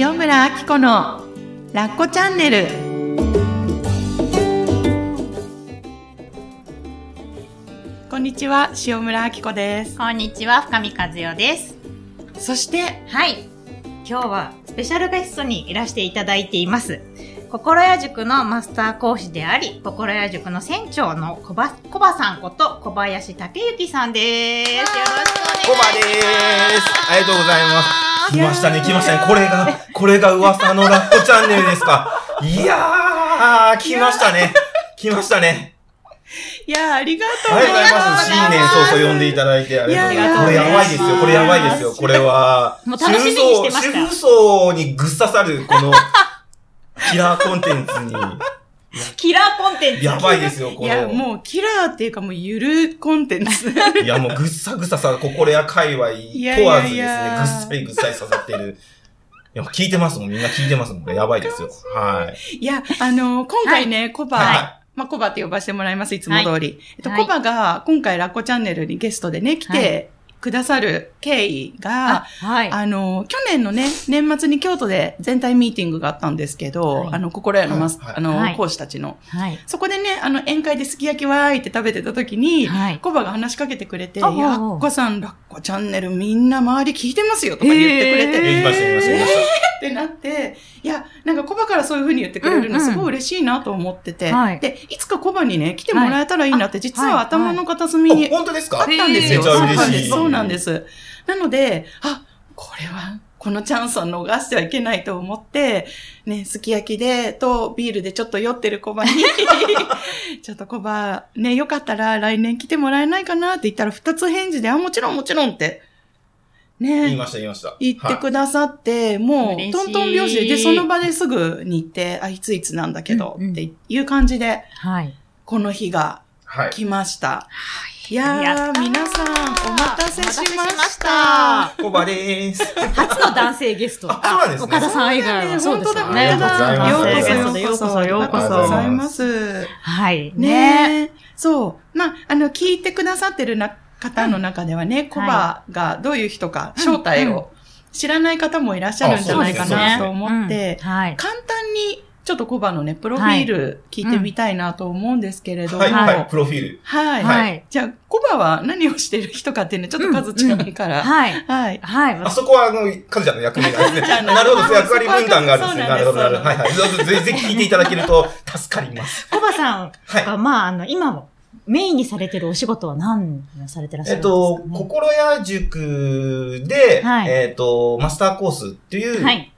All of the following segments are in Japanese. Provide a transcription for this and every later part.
塩村あき子のラッコチャンネルこんにちは塩村あき子ですこんにちは、深見和代です。そしてはい。今日はスペシャルゲストにいらしていただいています。心屋塾のマスター講師であり、心屋塾の船長の小ば小葉さんこと小林武之さんです。よろしくお願いします。コバでーす。ありがとうございます。来ましたね、来ましたね。これが、これが噂のラッコチャンネルですか。いやー、来ましたね。来ましたね。いやありがとうありがとうございます。新年早々呼んでいただいて、ありがとうございます。これやばいですよ、これやばいですよ。これは、もう楽しみにしてました主婦層にぐっ刺さる、この、キラーコンテンツに、キラーコンテンツ。やばいですよ、この。いやもうキラーっていうかもうゆるコンテンツいや、もうぐっさぐささ、心や界隈や問わずですね、いやいやぐっさりぐっさり刺さってる。いや、聞いてますもん。みんな聞いてますもん。やばいですよ。はい。いやあの今回ね、コバ、はまあ、コバって呼ばせてもらいます、いつも通り。えっと、はいコバが今回ラッコチャンネルにゲストでね、来てくださる経緯が、はい。あの、去年のね、年末に京都で全体ミーティングがあったんですけど、はいあの、心屋のマス、はいあの、はい講師たちの。はい。そこでね、あの、宴会ですき焼きわーいって食べてた時に、はい。コバが話しかけてくれて、や、おうコさん、ラッコチャンネルみんな周り聞いてますよとか言ってくれて、えー言いました、言いました、言いましってなって、いや、なんかコバからそういう風に言ってくれるのうんうんすごい嬉しいなと思ってて、はいで、いつかコバにね、来てもらえたらいいなって、実ははい頭の片隅た。にあ本当ですか？あったんですよ。めっちゃ嬉しい。そうなんです。なので、あ、これは、このチャンスは逃してはいけないと思って、ね、すき焼きで、と、ビールでちょっと酔ってるコバに、ちょっとコバ、ね、よかったら来年来てもらえないかなって言ったら、二つ返事で、あ、もちろんもちろんって、ね、言いました、言いました。言ってくださって、もう、嬉しいトントン拍子で、で、その場ですぐに行って、あ、いついつなんだけど、うんうんっていう感じで、はい。この日がはい。来ました。いややー、皆さん、お待たせしましたた。コバでーす。初の男性ゲスト。あそうなんですね岡田さん以外はそうですよ本当ね。だ、ありがとうございますようこそ、ようこそ、ようこそ、ありがとうございますはい。ねえ。そう。まあ、あの、聞いてくださってるな方の中ではね、コバがどういう人か、うん正体を知らない方もいらっしゃるんじゃないかなと思って、はい。簡単に、ちょっとコバのね、プロフィール聞いてみたいなと思うんですけれども、はい、は。はいい、プロフィール。はい。はい。じゃあ、コバは何をしてる人かっていうのちょっと数違いから。はい。はい。はい。あそこは、あの、カズちゃんの役目なんですね。なるほど、役割分担があるんですね。なるほど、なるほど。はい、はい。ぜひぜひ聞いていただけると助かります。コバさんはい。が、まあ、あの、今もメインにされてるお仕事は何をされてらっしゃえっるんですか、とね、、心屋塾で、はいえっと、マスターコースっていう、はい。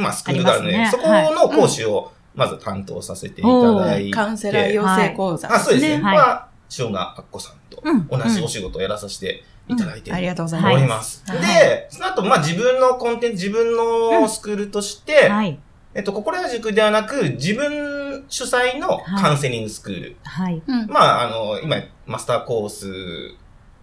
まあ、スクールがあるので、ありますそねこの講師を、まず担当させていただいて。カウンセラー養成講座あ、そうですね。はいは、塩賀あっこさんとうん同じお仕事をやらさせていただいてありがとうございおます。ります。はいで、その後、まあ自分のコンテンツ、自分のスクールとして、はい。えっと、心屋塾ではなく、自分主催のカウンセリングスクール。はい。うんまあ、あの、今、マスターコース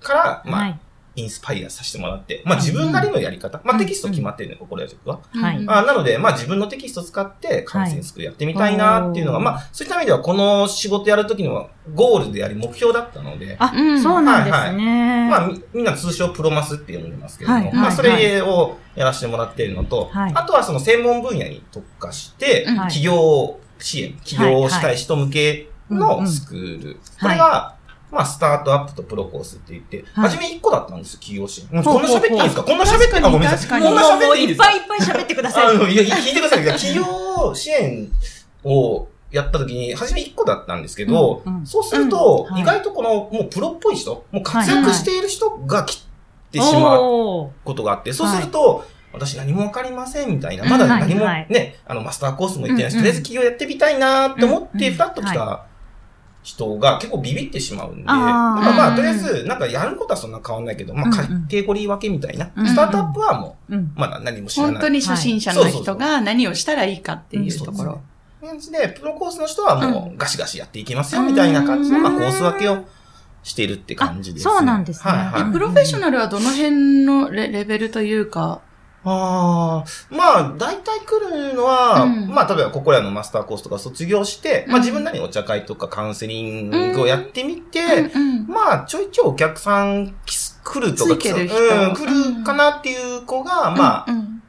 から、まあ、はい。インスパイアさせてもらって、まあ自分なりのやり方。まあテキスト決まってるね、心屋塾は。は。いうん。あなので、まあ自分のテキスト使ってカウンセリングスクールやってみたいなっていうのが、はい。まあそういった意味ではこの仕事やるときにはゴールであり目標だったので、あ、うん。そうなんですね。まあみみんな通称プロマスって呼んでますけれども、はい。まあはい。それをやらせてもらっているのと、はい。あとはその専門分野に特化して、うん。企業支援、起業したい人向けのスクール。これが、まあ、スタートアップとプロコースって言って、はい。初め1個だったんですよ、企業支援。こんな喋っていいんですか？こんな喋って、確かにあ、ごめんなさい。こんな喋っていいんですか？いっぱいいっぱい喋ってください。いや、聞いてください。企業支援をやった時に、初め1個だったんですけど、うんうん。そうすると、意外とこの、もうプロっぽい人、もう活躍している人が来てしまうことがあって、そうすると、私何もわかりませんみたいな、まだうん何もはい。ね、あの、マスターコースも行ってないし、うんとりあえず企業やってみたいなって思って、うんふらっと来た人が結構ビビってしまうんで、なんかまあ、うん。とりあえず、なんかやることはそんな変わんないけど、まあ、うんカテゴリー分けみたいな、うんスタートアップはもうまだ何も知らない。本当に初心者の人が何をしたらいいかっていうところ。で、プロコースの人はもうガシガシやっていきますよ、みたいな感じで、まあ、コース分けをしているって感じです、あそうなんですね。はいはい。プロフェッショナルはどの辺のレレベルというか、ああ、まあ、大体来るのは、うん。まあ、例えば、ここらのマスターコースとか卒業して、まうん。あ、自分なりにお茶会とかカウンセリングをやってみて、うん。うん。まあ、ちょいちょいお客さんき来るとか、来るかなっていう子が、まあ、うん。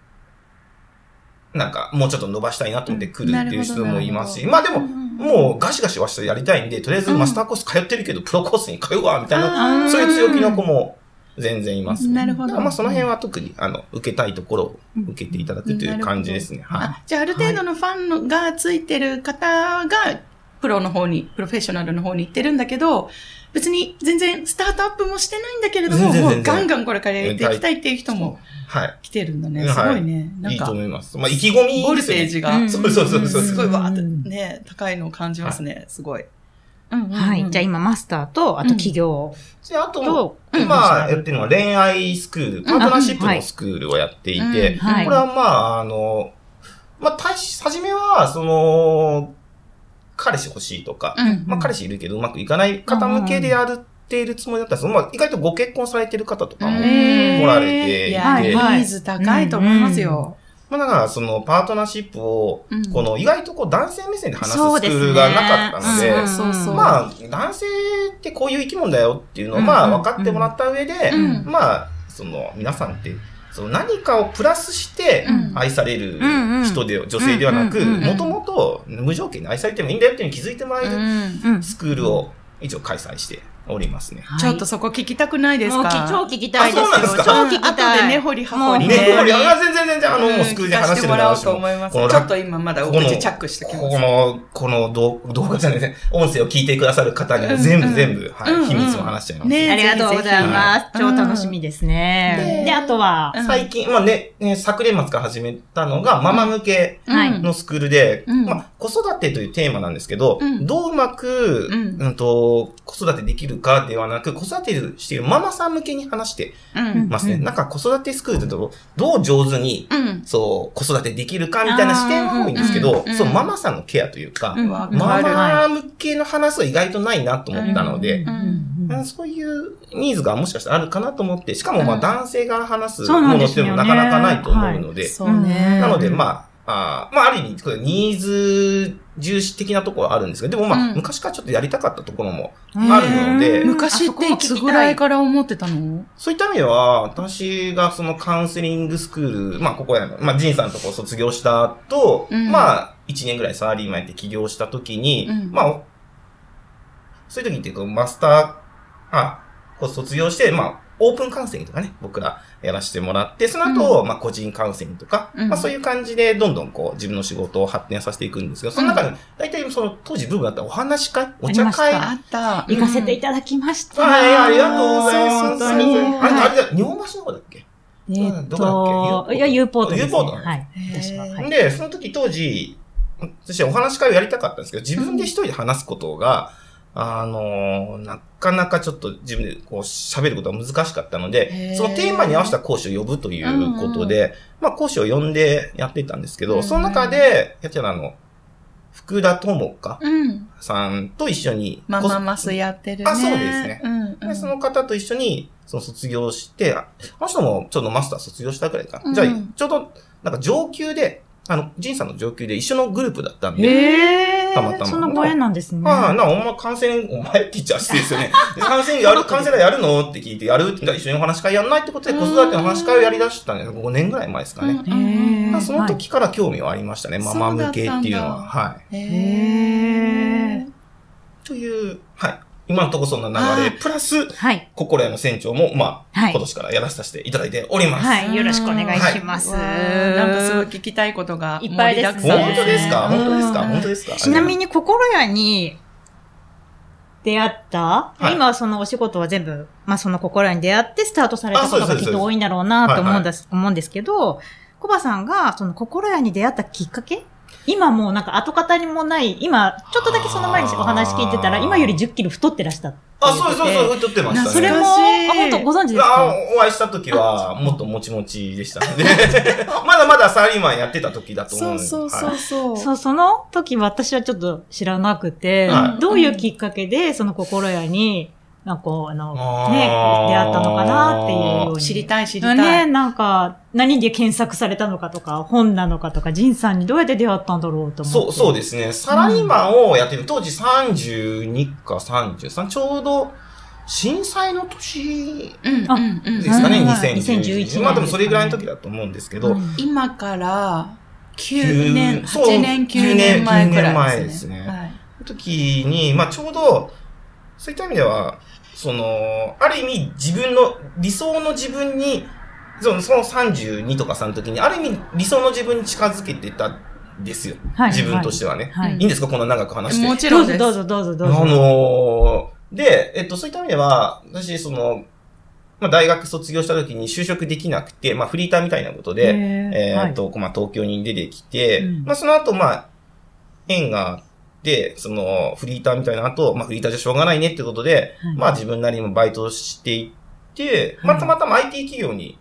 なんか、もうちょっと伸ばしたいなと思って来るっていう人もいますし、うんまあでも、もうガシガシはしてやりたいんで、とりあえずマスターコース通ってるけど、プロコースに通うわ、みたいな、そういう強気の子も全然いますね。なるほどまあその辺は特に、あの、受けたいところを受けていただくという感じですね。はい。あじゃあ、ある程度のファンのがついてる方が、プロの方に、プロフェッショナルの方に行ってるんだけど、別に全然スタートアップもしてないんだけれども、もうガンガンこれからやっていきたいっていう人もはい。来てるんだね。はいすごいね。ないんいとか、思います。まあ、意気込みボルテージが、う んそうそうそうそうすごいわーってうんね、高いのを感じますね。すごい。うんうんうんはい。じゃあ今マスターと、あと企業。であと、と、今やってるのは恋愛スクール、パートナーシップのスクールをやっていて、これはまあ、あの、まあ、大し、はじめは、その、彼氏欲しいとか、うんまあ、彼氏いるけどうまくいかない方向けでやるっているつもりだったんですけど、まあ、意外とご結婚されてる方とかもうん。来られていて、いや、ニーズ高いと思いますよ。まあ、だから、その、パートナーシップをうん、この、意外とこう、男性目線で話すスクールがなかったので。まあ、男性ってこういう生き物だよっていうのを、うんまあ、分かってもらった上で、うん。まあ、その、皆さんって、その何かをプラスしてうん。愛される人で、女性ではなく、もともと無条件に愛されてもいいんだよっていうのに気づいてもらえる。スクールを一応開催しておりますね。ちょっとそこ聞きたくないですか？もうき超聞きたいですそうなんですか？超聞きたい。後で根掘り葉掘り。ね、ねこれ、あ全然全然、あの、もうスクールで話してるもらおうと思います。ちょっと今まだお口チャックしてきます。この、この動動画じゃないです。ね、音声を聞いてくださる方には全部全部、はい、うん秘密を話しちゃいます。ねありがとうございます。超楽しみですね。うん。で、あとは、うん。最近、まあね、ね昨年末から始めたのが、ママ向けはい。のスクールで、うん。まあ、子育てというテーマなんですけど、うん。どううまく、うん。うんと、子育てできるかではなく、子育てしているママさん向けに話してうん。ますね。うんなんか子育てスクールだと、どう上手に、うん。そう、子育てできるかみたいな視点は多いんですけど、うんうんそう、ママさんのケアというか、うんわマ。マ向けの話は意外とないなと思ったので、うんうんそういうニーズがもしかしたらあるかなと思って、しかもまあうん男性が話すものっていうのもなかなかないと思うので、そうね。なのでまあ、あーまあある意味、これニーズ重視的なところはあるんですけど、でもまあ、うん。昔からちょっとやりたかったところもうんあるので、昔っていつぐらいから思ってたの？そういった意味では、私がそのカウンセリングスクール、まあここやの、まあジンさんのとこ卒業した後、うん。まあ1年ぐらいサラリーマンやって起業した時に、うん。まあ、そういう時ってマスター、あ、こう卒業して、まあ、オープンカウンセリングとかね、僕らやらせてもらって、その後、まあ個人カウンセリングとか、うんまあそういう感じでどんどんこう自分の仕事を発展させていくんですけど、その中で、大体その当時ブームだったお話し会、お茶会、ああった。行かせていただきました。はい、ありがとうございます。そうそうそうあれ、あれだ、日本橋の方だっけ？えっどこだっと、け？いや、ユーポートです、ね。ユーポートはい。私は。はい。で、その時当時、私お話し会をやりたかったんですけど、自分で一人で話すことが、あのーなかなかちょっと自分でこう喋ることが難しかったのへで、ーそのテーマに合わせた講師を呼ぶということで、まあ講師を呼んでやってたんですけど、うんその中で、やってたあの、福田智香うん。さんと一緒に、マママスやってるね。あそうですねうんうん。でその方と一緒に、その卒業して、ああの人もちょっとマスター卒業したくらいかな。うんじゃあ、ちょうど、なんか上級で、あの、ジンさんの上級で一緒のグループだったんで、えたまたまそのご縁なんですね。ああ、な、お前カウンセリング、お前って言っちゃ失礼ですよね。でカウンセリングやる、カウンセラーやるのって聞いて、やるって言ったら一緒にお話し会やんないってことで、子育てのお話し会をやり出したんです5年ぐらい前ですかね。うその時から興味はありましたね。ママ向けっていうのは。はい。へへーという、はい。今のところそんな流れ、プラス、はい。心屋の船長も、まあ、はい。今年からやらさせていただいております。はい。よろしくお願いします。なんかすごい聞きたいことがいっぱいです。ね本当ですか？うん本当ですか？本当ですか？ちなみに、心屋に出会った、はい。今はそのお仕事は全部、まあその心屋に出会ってスタートされたことがきっと多いんだろうなと思うんはいです、思うんですけど、コバさんがその心屋に出会ったきっかけ今もうなんか跡形にもない、今、ちょっとだけその前にお話聞いてたら、今より10キロ太ってらしたあ、そうそうです、太ってましたね。それも、あ、本当ご存知ですあかお会いした時は、もっともちもちでしたので、まだまだサラリーマンやってた時だと思そう。そうそうそう。そう、その時私はちょっと知らなくて、はい。どういうきっかけでその心屋に、なんかこう、あの、ね、出会ったのかなっていうように。知りたい知りたい。ね、なんか、何で検索されたのかとか、本なのかとか、ジンさんにどうやって出会ったんだろうと思って。そう、そうですね。サラリーマンをやってる、当時32か33、ちょうど震災の年うんあうんうんですかね、うん2011 2011年。まあでもそれぐらいの時だと思うんですけど、うん今から9年、そう8年、9年前くらいですね。9年前ですねはい。時に、まあちょうど、そういった意味では、その、ある意味自分の、理想の自分に、そのその32とか3の時に、ある意味理想の自分に近づけてたんですよ。はい自分としてはね。はいい、いんですか？こんな長く話して。もちろんです。どうぞどうぞどうぞあぞ。のーで、えっと、そういった意味では、私、その、まあ、大学卒業した時に就職できなくて、まあ、フリーターみたいなことで、えーっと、まあ、東京に出てきて、うんまあ、その後、まあ、縁があって、その、フリーターみたいな後、まあ、フリーターじゃしょうがないねってことで、はい。まあ、自分なりにもバイトをしていって、まあ、たまたま IT 企業に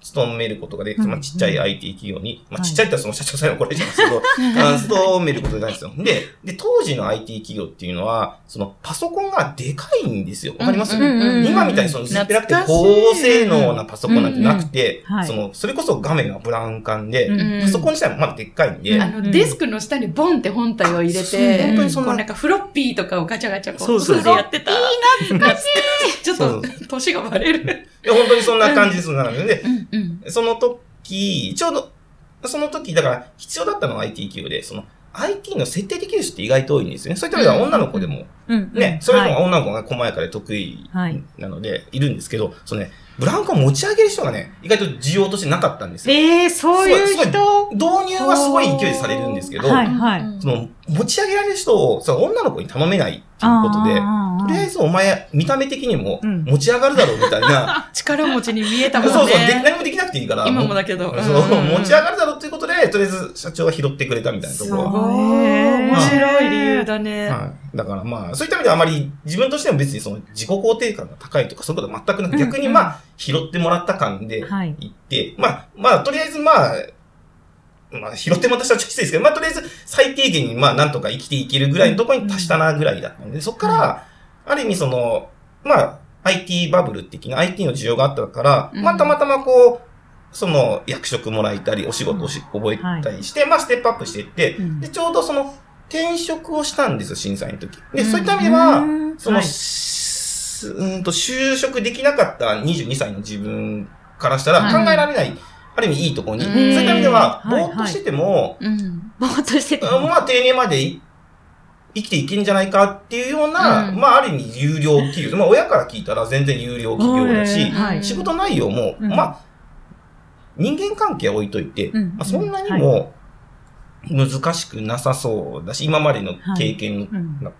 勤めることができて、うんまあ、ちっちゃい IT 企業に、まあ、はいちっちゃいってその社長さんに怒られちゃうんですけど、あの勤めることないんですよ。で、で、当時の IT 企業っていうのは、そのパソコンがでかいんですよ。わかります、うんうんうん今みたいにその薄っぺらくて高性能なパソコンなんてなくてうんうんはい、その、それこそ画面がブラウン管で、うんパソコン自体もまだでっかいんで、うん。あの、デスクの下にボンって本体を入れて、本当にそんなこうなんかフロッピーとかをガチャガチャこう、そうそうそう。でやってた。いい懐かしい。ちょっと、年がバレる。いや本当にそんな感じです。なので。その時、ちょうど、その時、だから必要だったのは IT 企業で、その、IT の設定できる人って意外と多いんですよね。そういった意味では女の子でも、うんね、それでもはい女の子が細やかで得意はいなので、いるんですけど、そのね、ブラウン管を持ち上げる人がね、意外と需要としてなかったんですよ。えー、そういうすごい人導入はすごい勢いでされるんですけど、はいはいうんその、持ち上げられる人を、その女の子に頼めないっていうことで、とりあえず、ずお前、見た目的にもうん持ち上がるだろうみたいな、力持ちに見えたもんね。そうそう、で何もできなくていいから、今もだけど。そう、んんん持ち上がるだろうっていうことで、とりあえず社長は拾ってくれたみたいなところは。すごい。面白い理由だね。はい。だからまあ、そういった意味ではあまり自分としても別にその自己肯定感が高いとかそういうことは全くなく、うん逆にまあ、拾ってもらった感ではい。行って、まあ、まあ、とりあえずまあ、まあ、拾ってもらった人はちょっときついですけど、まあ、とりあえず最低限にまあ、なんとか生きていけるぐらいのところに達したなぐらいだったので、そこから、ある意味その、まあ、IT バブル的な IT の需要があったから、うん。まあ、たまたまこう、その、役職もらえたり、お仕事をし、覚えたりして、まあ、ステップアップしていって、うん。で、ちょうどその、転職をしたんですよ、震災の時。で、そういった意味では、その、はい。しうーんと、就職できなかった22歳の自分からしたらはい。考えられない、ある意味いいところに、うん。そういった意味では、ぼはい。ーっとしてても、うん。ぼーっとしててあまあ、定年までい生きていけんじゃないかっていうような、うん。まあ、ある意味有料企業。まあ、親から聞いたら全然有料企業だし、はい。仕事内容も、うん。まあ、人間関係は置いといて、うん。まあ、そんなにも難しくなさそうだし、今までの経験うん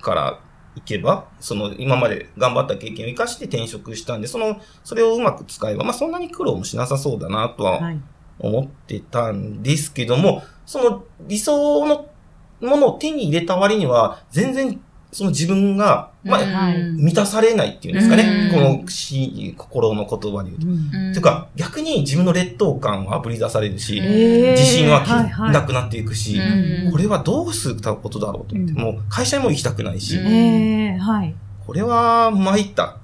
からいけば、その今まで頑張った経験を生かして転職したんで、その、それをうまく使えば、まあそんなに苦労もしなさそうだなとははい。思ってたんですけども、その理想のものを手に入れた割には、全然その自分が、まあ、はい。満たされないっていうんですかね。うん。このし心の言葉で言うと。うん。ていうか、逆に自分の劣等感はあぶり出されるし、自信はなくなっていくし、うん。これはどうすることだろうと。思って、うん。もう会社にも行きたくないし。これは参った。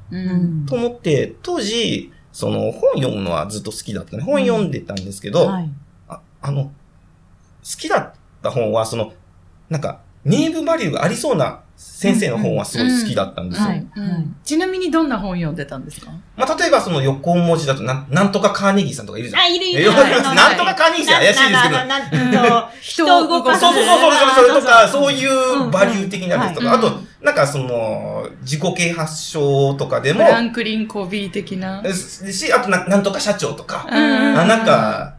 と思って、当時、その本読むのはずっと好きだったね。本読んでたんですけど、はい。ああの、好きだった本は、その、なんか、ネームバリューがありそうな先生の本はすごい好きだったんですよ。ちなみにどんな本読んでたんですか？まあ、例えばその横文字だとなん、なんとかカーネギーさんとかいるじゃん。あ、いるいえる。なんとかカーネギーさん怪しいですけど。人を動かす。そうそうそうそう、それとか、そうういうバリュー的なやつとか、あとうん、なんかその、自己啓発書とかでもフ、ランクリン・コビー的な。し、しあとな、なんとか社長とか、うんあ、なんか、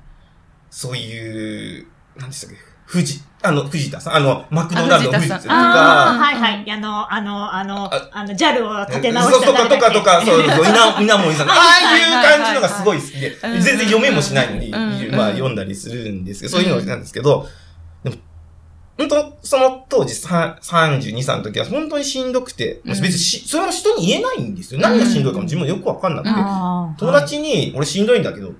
そういう、なんでしたっけ、富士、あの、藤田さん、あの、マクドナルドの藤田さん。とか、はいはい。あの、あの、あのあ、あの、ジャルを立て直したとかとかとか、そうそう、稲、稲森さん、ああいう感じのがすごい好きで、うん。全然読めもしないのに、うん。まあ読んだりするんですけど、そういうのなんですけど、でも、本当その当時さ32、3の時は本当にしんどくて、うん。別にし、それは人に言えないんですよ。何がしんどいかも自分もよくわかんなくて、友達に、俺しんどいんだけど、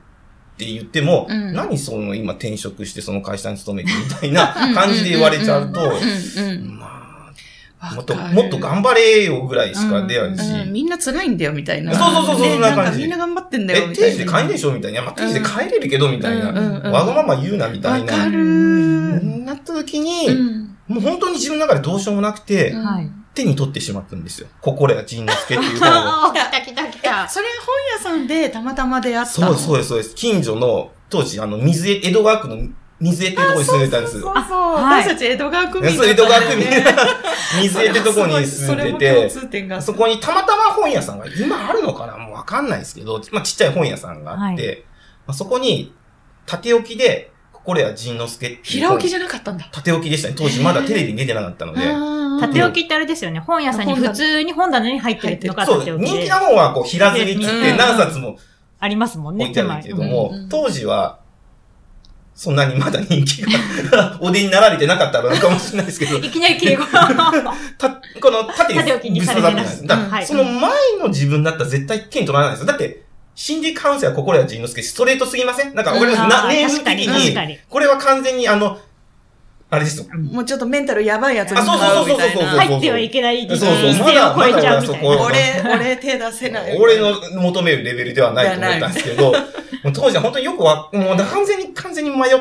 って言っても、うん。何その今転職してその会社に勤めてみたいな感じで言われちゃうと、うんうんまあ、うん。もっと、もっと頑張れよぐらいしか出ないし、うんみんな辛いんだよ、みたいな。そうそうそうそんな感じ。みんな頑張ってんだよ、え、みたいな。定時で帰んでしょみたいな。まあ、定時で帰れるけど、みたいな。うんうんうん。わがまま言うな、みたいな。わかる。なった時に、うん。もう本当に自分の中でどうしようもなくて、うん。はい手に取ってしまったんですよ。心や仁之助っていう本を。来た来た来た。それ本屋さんでたまたま出会ったの？そうそうです、そうです。近所の、当時、あの、水江、江戸川区の水江っていうところに住んでたんです。そうそう。はい私たち江戸川区民そう江戸川区民 水江ってところに住んでてそこにたまたま本屋さんが、今あるのかなもうわかんないですけど、まあちっちゃい本屋さんがあって、はまあ、そこに、縦置きで、心谷仁之助平置きじゃなかったんだ。縦置きでしたね。当時まだテレビに出てなかったので。縦置きってあれですよね。本屋さんに普通に本棚に入ってるのがそう、縦置きで人気な本はこう、平積み切ってうん何冊もありますもんね、置いてあるけども、当時は、そんなにまだ人気が お出になられてなかったのかもしれないですけど、いきなり敬語。た、この縦に縦置きにぶっされてます刺さってないです。だからはいその前の自分だったら絶対手に取らないですよ。だって、心理カウンセラー心谷仁之助ストレートすぎません？なんか、わかります、うん。あーなネーム的にこれは完全にあの、あれですよ。もうちょっとメンタルやばいやつにあそうそうそうそうそうみたいな。入ってはいけないそうそう。一線を超えちゃうみたいな。まだまだそこ。俺、俺手出せない。俺の求めるレベルではないと思ったんですけど、もう当時は本当によくわ、もう完全に、完全に迷っ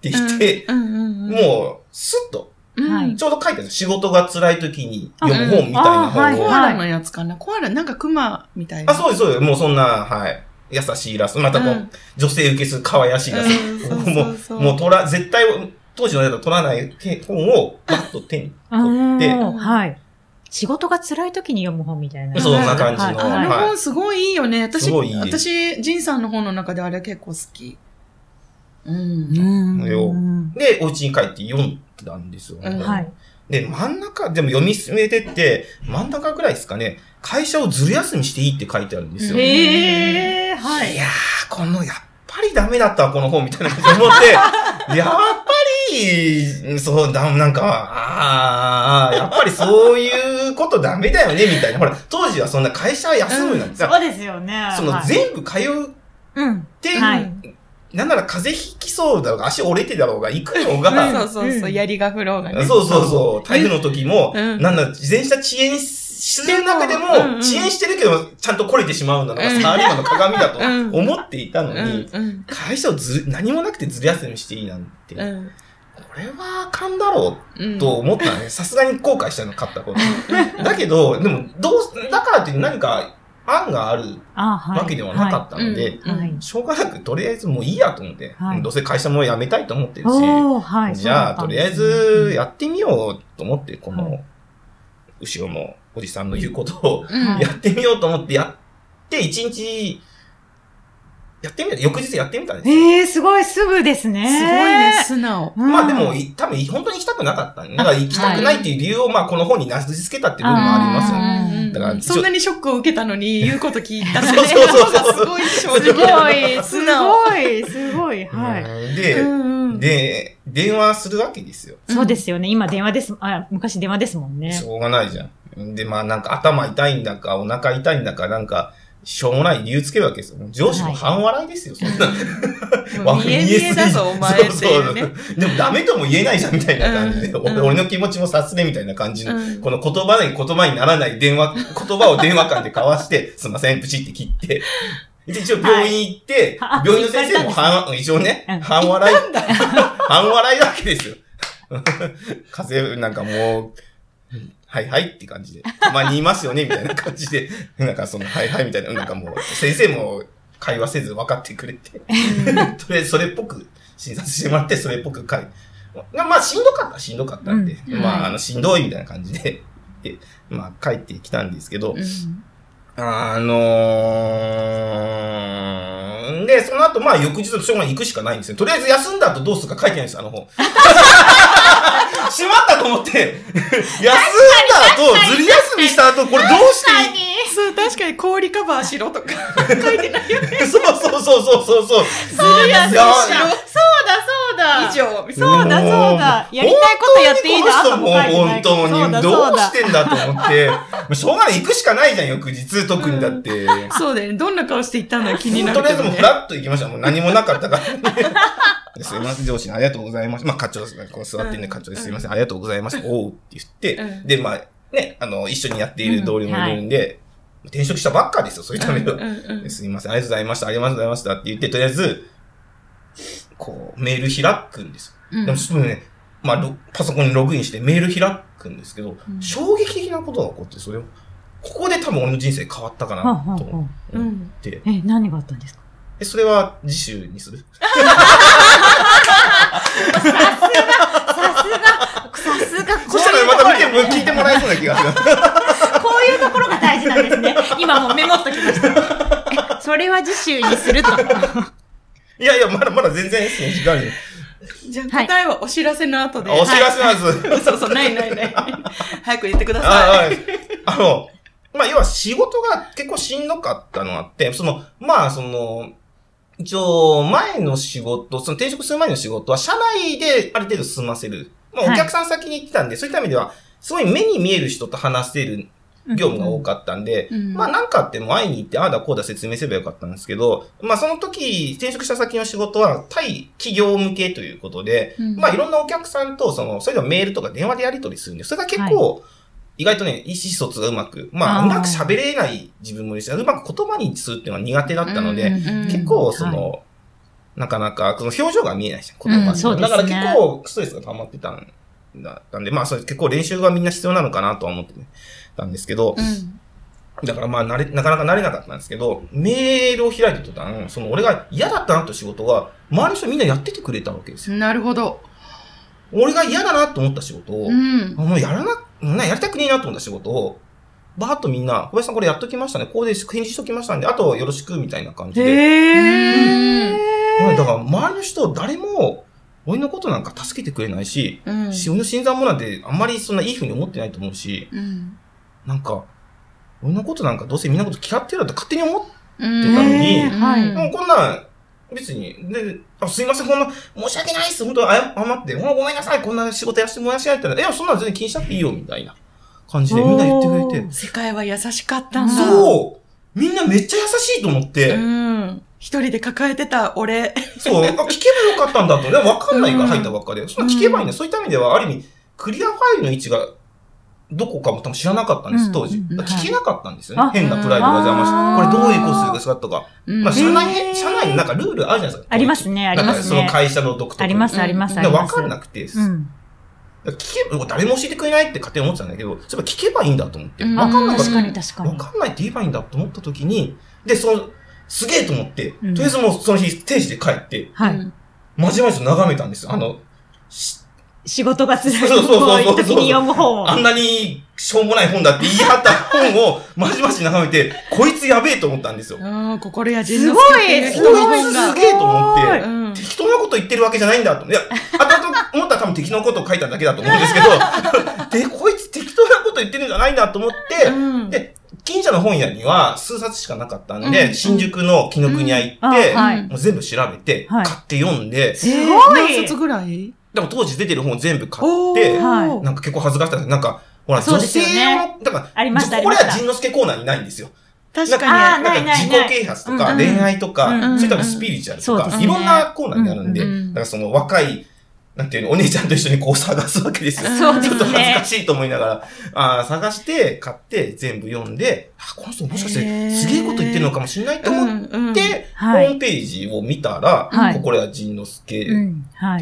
てきて、もう、スッと、うん、はいちょうど書いてある仕事が辛い時に読む本みたいなあはい本を。コアラのやつかな。コアラ、なんかクマみたいな。あ、そうです、そうです。もうそんな、はい。優しいイラスト。またこう、うん女性受けする可愛らしいイラスト。もう、もう取ら、絶対、当時のやつは取らない本を、パッと手にうーん取って、はい。仕事が辛い時に読む本みたいな。そんな感じのはいあのはい本すごいいいよね。私、すごいいいです私、ジンさんの本の中であれ結構好き。うん。うんよで、お家に帰って読んだんですよ、うんはい。で、真ん中、でも読み進めてって、真ん中ぐらいですかね、会社をずる休みしていいって書いてあるんですよ。うんへえ、はいい。やー、この、やっぱりダメだったわ、この本みたいな感じで思って、やっぱり、そう、だ、なんか、あー、やっぱりそういうことダメだよね、みたいな。ほら、当時はそんな会社は休むなんてさ、そうですよね。そのはい全部通うっうん。なんなら風邪ひきそうだろうが、足折れてだろうが、行くのが、そうそうそう、うん槍が降ろうがね。そうそうそう。台風の時も、うんなんだ、自転車遅延する中でも、遅延してるけど、ちゃんと来れてしまうのが、うんサラリーマンの鏡だとうん思っていたのうに、会社をず、何もなくてずる休みしていいなんて、こうん。れはあかんだろうんうと思ったね。さすがに後悔したの、買ったこと。だけど、でも、どう、だからって何か案がある。わけではなかったので。しょうがなく、とりあえずもういいやと思って、はいどうせ会社も辞めたいと思ってるし、はい。じゃあ、とりあえずやっってみようと思って、こはの、後ろのおじさんの言うことをうんやってみようと思ってやって、一日、やってみた。翌日やってみたんですよ。ええ、すごい、すぐですね。すごいね、素直。うん。まあでも、い多分本当に行きたくなかったんでだから行きたくないっていう理由を、まあこの本になすりつけたっていう部分もありますよね。うんだからそんなにショックを受けたのに 言うこと聞いたそうそうそうそうすごい正すご直。い、す。ごい、すごい、はい。うんで、うんうんで、電話するわけですよ。そうですよね。今電話です。あ、昔電話ですもんね。しょうがないじゃん。で、まあなんか頭痛いんだか、お腹痛いんだか、なんか、しょうもない理由つけるわけですよ。上司も半笑いですよ、そんな。見え見えだぞ、お前ってね。そうそうでもダメとも言えないじゃん、みたいな感じで。うん俺俺の気持ちも察すれ、みたいな感じの、うんこの言葉に言葉にならない電話、言葉を電話間で交わして、すいません、プチって切って。で一応病院行って、はい病院の先生も半、一応ねうん、半笑い、半笑いだけですよ。風邪なんかもう、はいはいって感じで。たまにいますよねみたいな感じで。なんかその、はいはいみたいな、なんかもう、先生も会話せず分かってくれて。とりあえずそれっぽく診察してもらって、それっぽく会。まあ、しんどかった、しんどかったんで。うんまあ、あの、しんどいみたいな感じで、で、まあ、帰ってきたんですけど、うんあのー、で、その後、まあ、翌日のしょうがない行くしかないんですよ。とりあえず休んだ後どうするか書いてないんです、あの本。しまったと思って、休んだ後、ずり休みした後、これどうしていい？そう、確かに氷カバーしろとか 書いてないよね。そうそうそうそうそうそう。そうだ、そうだ、そうだ、そうだ。以上、そうだ、そうだ。やりたいことやっていいなともう本当に、そうだ、どそうしてんだと思って、もうしょうがない、行くしかないじゃん、翌日、特にだって。なそうだよね。どんな顔して行ったのか気になるねとりあえずもうフ。ラッと行きました。もう何もなかったから。で すいません、上司にありがとうございます。まあ、課長。こう座ってね、課長です。すいません、ありがとうございます。おうって言って、うんで、まあ、ね、あの、一緒にやっている同僚もいるんで、転職したばっかですよ、そういうための。すいません、ありがとうございました、ありがとうございましたって言って、とりあえず、こう、メール開くんですよ。うん。でも、すぐね、まあ、ロパソコンにログインしてメール開くんですけど、うん。衝撃的なことが起こって、それを、ここで多分俺の人生変わったかなと思っうん。て、え、何があったんですか？え、それは次週にする。さすが、さすが、そしたらまた見ても、聞いてもらえそうな気がする。こういうところが大事なんですね。今もうメモっときました。えそれは次週にすると。いやいや、まだまだ全然ですね、時間に。じゃあ答えはお知らせの後で。お知らせなんです。はいそうそう、ないないない。早く言ってくだあさはいあの、まあ、要は仕事が結構しんどかったのがあって、その、まあ、その、一応、前の仕事、その転職する前の仕事は、社内である程度済ませる。まあ、はいお客さん先に行ってたんで、そういった意味では、すごい目に見える人と話せる業務が多かったんで、うん。まあなんかあっても会いに行って、ああだこうだ説明すればよかったんですけど、まあその時、転職した先の仕事は対企業向けということで、うん。まあいろんなお客さんと、その、それでもメールとか電話でやり取りするんで、それが結構、意外とね、意思疎通がうまく、まあ、うまく喋れない自分もいるし、うまく言葉にするっていうのは苦手だったので、結構、その、なかなか、その表情が見えないじゃん、言葉うんね。だから結構ストレスが溜まってたんだったんで、まあ、それ結構練習がみんな必要なのかなとは思ってたんですけど、うんだからまあ、なれ、なかなか慣れなかったんですけど、メールを開いて途端、その俺が嫌だったなと仕事が、周りの人みんなやっててくれたわけですよ。なるほど。俺が嫌だなと思った仕事を、うん。あもうやらな、な、やりたくねえなと思った仕事を、バーッとみんな、小林さんこれやっときましたね。こうで返事しときましたんで、あとよろしく、みたいな感じで。へー。はいだから、周りの人、誰も、俺のことなんか助けてくれないし、うん。し俺の新参者なんて、あんまりそんないい風に思ってないと思うし、うん。なんか、俺のことなんかどうせみんなのこと嫌ってるだと勝手に思って、うんたのにはいもうこんなん、別に、で、あすいません、こんな、申し訳ないっす、本当謝謝って、もうごめんなさい、こんな仕事やらせてもらえないったら、いや、そんなの全然気にしなくていいよ、みたいな感じでみんな言ってくれて。世界は優しかったんだ。そうみんなめっちゃ優しいと思って、うん。一人で抱えてた俺。そう、あ聞けばよかったんだと。でもわかんないからうん入ったばっかで。そんな聞けばいいんだ。そういった意味では、ある意味、クリアファイルの位置が、どこかも多分知らなかったんです、うん当時。聞けなかったんですよあね。変なプライドが邪魔して。これどういうことするんですかとか。うんまあ、社へ内、ー社内になんかルールあるじゃないですか。ありますねありますねその会社の独特あります、あります、あでります。わかんなくて、うん。聞けば、誰も教えてくれないって勝手に思ってたんだけど、そういえば聞けばいいんだと思って。うんわかんなかった確かに確かわに。かんないって言えばいいんだと思った時に、で、その、すげえと思って、うんとりあえずもうその日、定時で帰って、はい。うんまじまじと眺めたんですよ。あの、し仕事が辛い。そうそうそうそう。時に読む本を。あんなにしょうもない本だって言い張った本をまじまじ眺めて、こいつやべえと思ったんですよ。うん、心やす人のごい。人この本がいつす。げえと思って、うん。適当なこと言ってるわけじゃないんだと。いや、後々思ったら多分適当なことを書いただけだと思うんですけど、で、こいつ適当なこと言ってるんじゃないんだと思って、うん。で、近所の本屋には数冊しかなかったんで、うん。新宿の紀ノ国屋行あって、はい。もう全部調べて、はい。買って読んで、すごい。えー何冊ぐらい？でも当時出てる本を全部買おって、はい。なんか結構恥ずかしかった。です。なんか、ほら、女性ですよね。の、だから、ありましたこれありました。は仁之助コーナーにないんですよ。確あかに。ーなんか自己啓発とか、うん恋愛とか、うんそういったのスピリチュアルとか、いろんなコーナーになるんで、うんうん。だからその若い、なんていうの、お姉ちゃんと一緒にこう探すわけですよ。そうですちょっと恥ずねか。しいと思いながら、あー探して、買って、全部読んで、あ、この人もしかしてすげえこと言ってるのかもしれないと思っうんうんて、はいホームページを見たら、はいここれは仁之助って。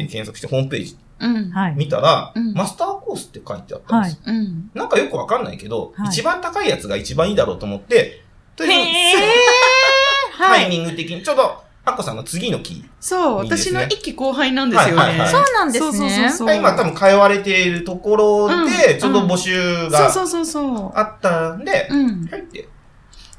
検索して、ホームページうん。はい。見たら、うんマスターコースって書いてあったんですよ。うん。なんかよくわかんないけど、はい一番高いやつが一番いいだろうと思って、とりあえず。タイミング的に、ちょうど、アッコさんの次の期。そう、私の一期後輩なんですよね。はいはいはいそうなんですね。そうそうそう今多分通われているところで、うんちょうど募集そうがそうそうそう。あったんで、うん。入って、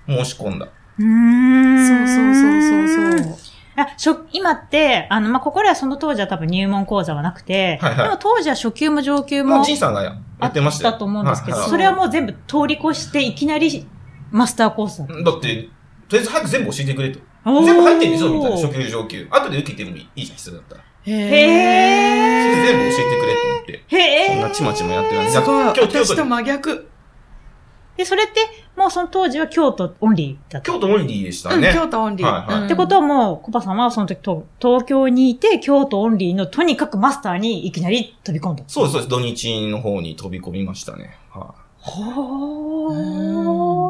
申し込んだ。うーん。そうそうそうそうそう。あしょ今って、あの、まあ、ここではその当時は多分入門講座はなくて、はいはいでも当時は初級も上級もう、もジンさんがやあっってましたよ。たと思うんですけど、はいはいそれはもう全部通り越していきなりマスターコースだった。だって、とりあえず早く全部教えてくれと。全部入ってるんですよ、みたいな。初級、上級。後で受けてもいいじゃん、必要だったら。へそれ全部教えてくれと思って。へーそんなちまちまやってたんで。すごい。今日、京私と真逆。で、それって、もうその当時は京都オンリーだった？京都オンリーでしたうん、ね。京都オンリー。はいはいうんってことはもう、コバさんはその時と東京にいて、京都オンリーのとにかくマスターにいきなり飛び込んだ。そうです、そうです。土日の方に飛び込みましたね。はい、ほう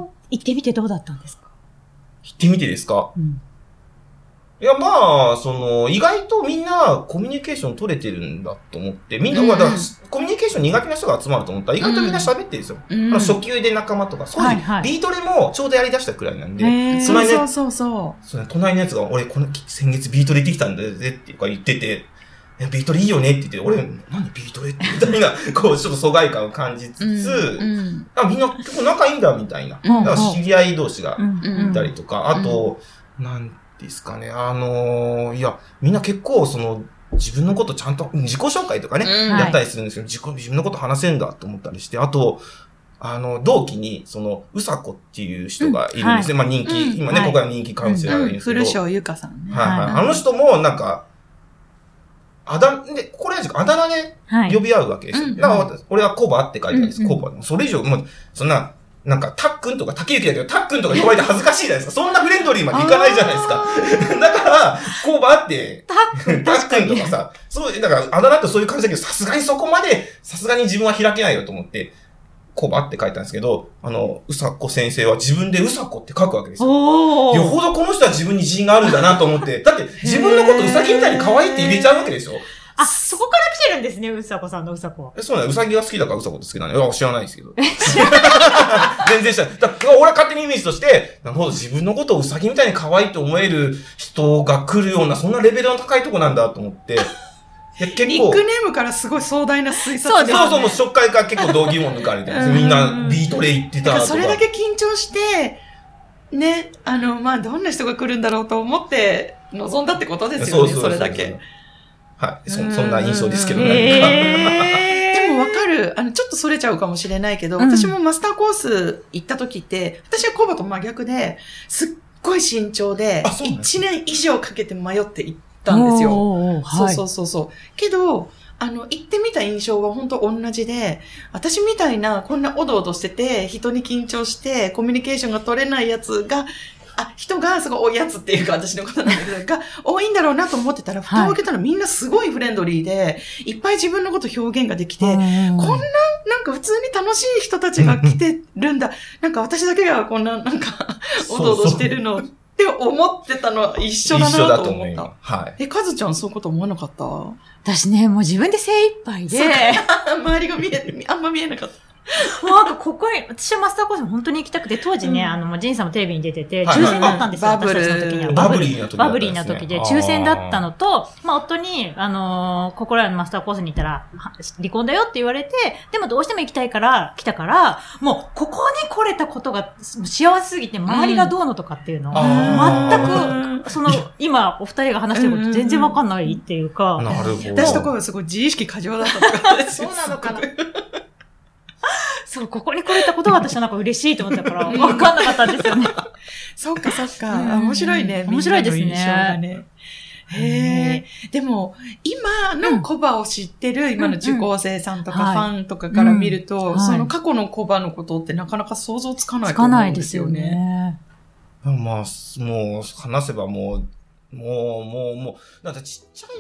ー。行ってみてどうだったんですか？行ってみてですか？うん。いや、まあ、その、意外とみんなコミュニケーション取れてるんだと思って、みんな、うん。まあだコミュニケーション苦手な人が集まると思ったら、意外とみんな喋ってるんですよ。うん。初級で仲間とか、そういう、はいはい。ビートレもちょうどやり出したくらいなんで、そうそうそうそその隣のやつが、俺、この先月ビートレできたんだぜっていうか言ってて、いやビートレいいよねって言って、俺、何ビートレってみたいな、こう、ちょっと疎外感を感じつつ、うんあ、みんな結構仲いいんだ、みたいな。うんだから知り合い同士がうんうん。いたりとか、あと、なんですかね、あのーいや、みんな結構、その、自分のことちゃんと、自己紹介とかね、うん。やったりするんですけど、自己、自分のこと話せんだと思ったりして、あと、あの、同期に、その、うさこっていう人がいるんですね。まあ人気、うん。今ね、はい。ここは人気カウンセラーがいるんですけど。古庄ゆかさんね。はい。はい。はい。あの人も、なんか、あだ、で、これはあだ名ではい。呼び合うわけですよ。うんだか俺はコバって書いてあるんです。うんコバ。それ以上、もう、そんな、なんか、たっくんとか竹幸だけど、たっくんとか呼ばれて恥ずかしいじゃないですか。そんなフレンドリーまでいかないじゃないですか。だから、コバって、たっくんとかさ、そう、だから、あだ名ってそういう感じだけど、さすがにそこまで、さすがに自分は開けないよと思って、コバって書いたんですけど、あの、うさこ先生は自分でうさこって書くわけですよ。よほ自分に自信があるんだなと思って、だって自分のことうさぎみたいに可愛いって入れちゃうわけでしょ？あ、そこから来てるんですね、うさこさんのうさこは。えそうなのうさぎが好きだからうさこって好きなのいや、知らないですけど。全然知らない。だから俺は勝手にイメージとして、なるほど、自分のことをうさぎみたいに可愛いと思える人が来るような、そんなレベルの高いとこなんだと思って。結構。ニックネームからすごい壮大な推察そうですそうそう、もう初回から結構道義も抜かれてます。みんなビートレイってたとか。それだけ緊張して、ね、あの、まあ、どんな人が来るんだろうと思って臨んだってことですよね、それだけ。。はい。そ、そんな印象ですけど、なんか。へ でもわかる。あの、ちょっとそれちゃうかもしれないけど、うん私もマスターコース行った時って、私はコバと真逆で、すっごい慎重で、あそうなんです1年以上かけて迷って行ったんですよ。よそうそうそうそう。けど、あの、行ってみた印象は本当同じで、私みたいな、こんなおどおどしてて、人に緊張して、コミュニケーションが取れないやつが、あ、人がすごい多いやつっていうか、私のことなんだけど、が多いんだろうなと思ってたら、蓋を開けたらみんなすごいフレンドリーで、いっぱい自分のこと表現ができて、こんな、なんか普通に楽しい人たちが来てるんだ。なんか私だけがこんな、なんか、おどおどしてるのって思ってたのは一緒だなと思った。はい。え、カズちゃんそういうこと思わなかった？私ね、もう自分で精一杯で、周りが見え、あんま見えなかった。もうなんかここに、私はマスターコース本当に行きたくて、当時ね、うん。あの、もうジンさんもテレビに出てて、はい抽選だったんですよ、バブル。私たちの時には。バブリーな時バブリーな時で、抽選だったのと、まあ、夫に、あのー、心屋のマスターコースに行ったら、は離婚だよって言われて、でもどうしても行きたいから、来たから、もう、ここに来れたことが幸せすぎて、周りがどうのとかっていうのを、あー全く、その、今、お二人が話してること全然わかんないっていうか、なるほど。私とこはすごい自意識過剰だったとですよ。そうなのかなそう、ここに来れたことが私はなんか嬉しいと思ったから、わかんなかったんですよね。そっかそっか。面白いね。面白いですね。へえ。でも、今のコバを知ってる、今の受講生さんとかフはいァンとかから見るうんと、はいその過去のコバのことってなかなか想像つかないつかと思うんないですよですよね。ね。まあ、もう、話せばもう、もう、もう、もう、なんかちっちゃい、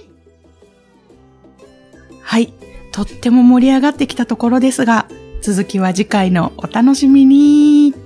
はい。とっても盛り上がってきたところですが、続きは次回のお楽しみに。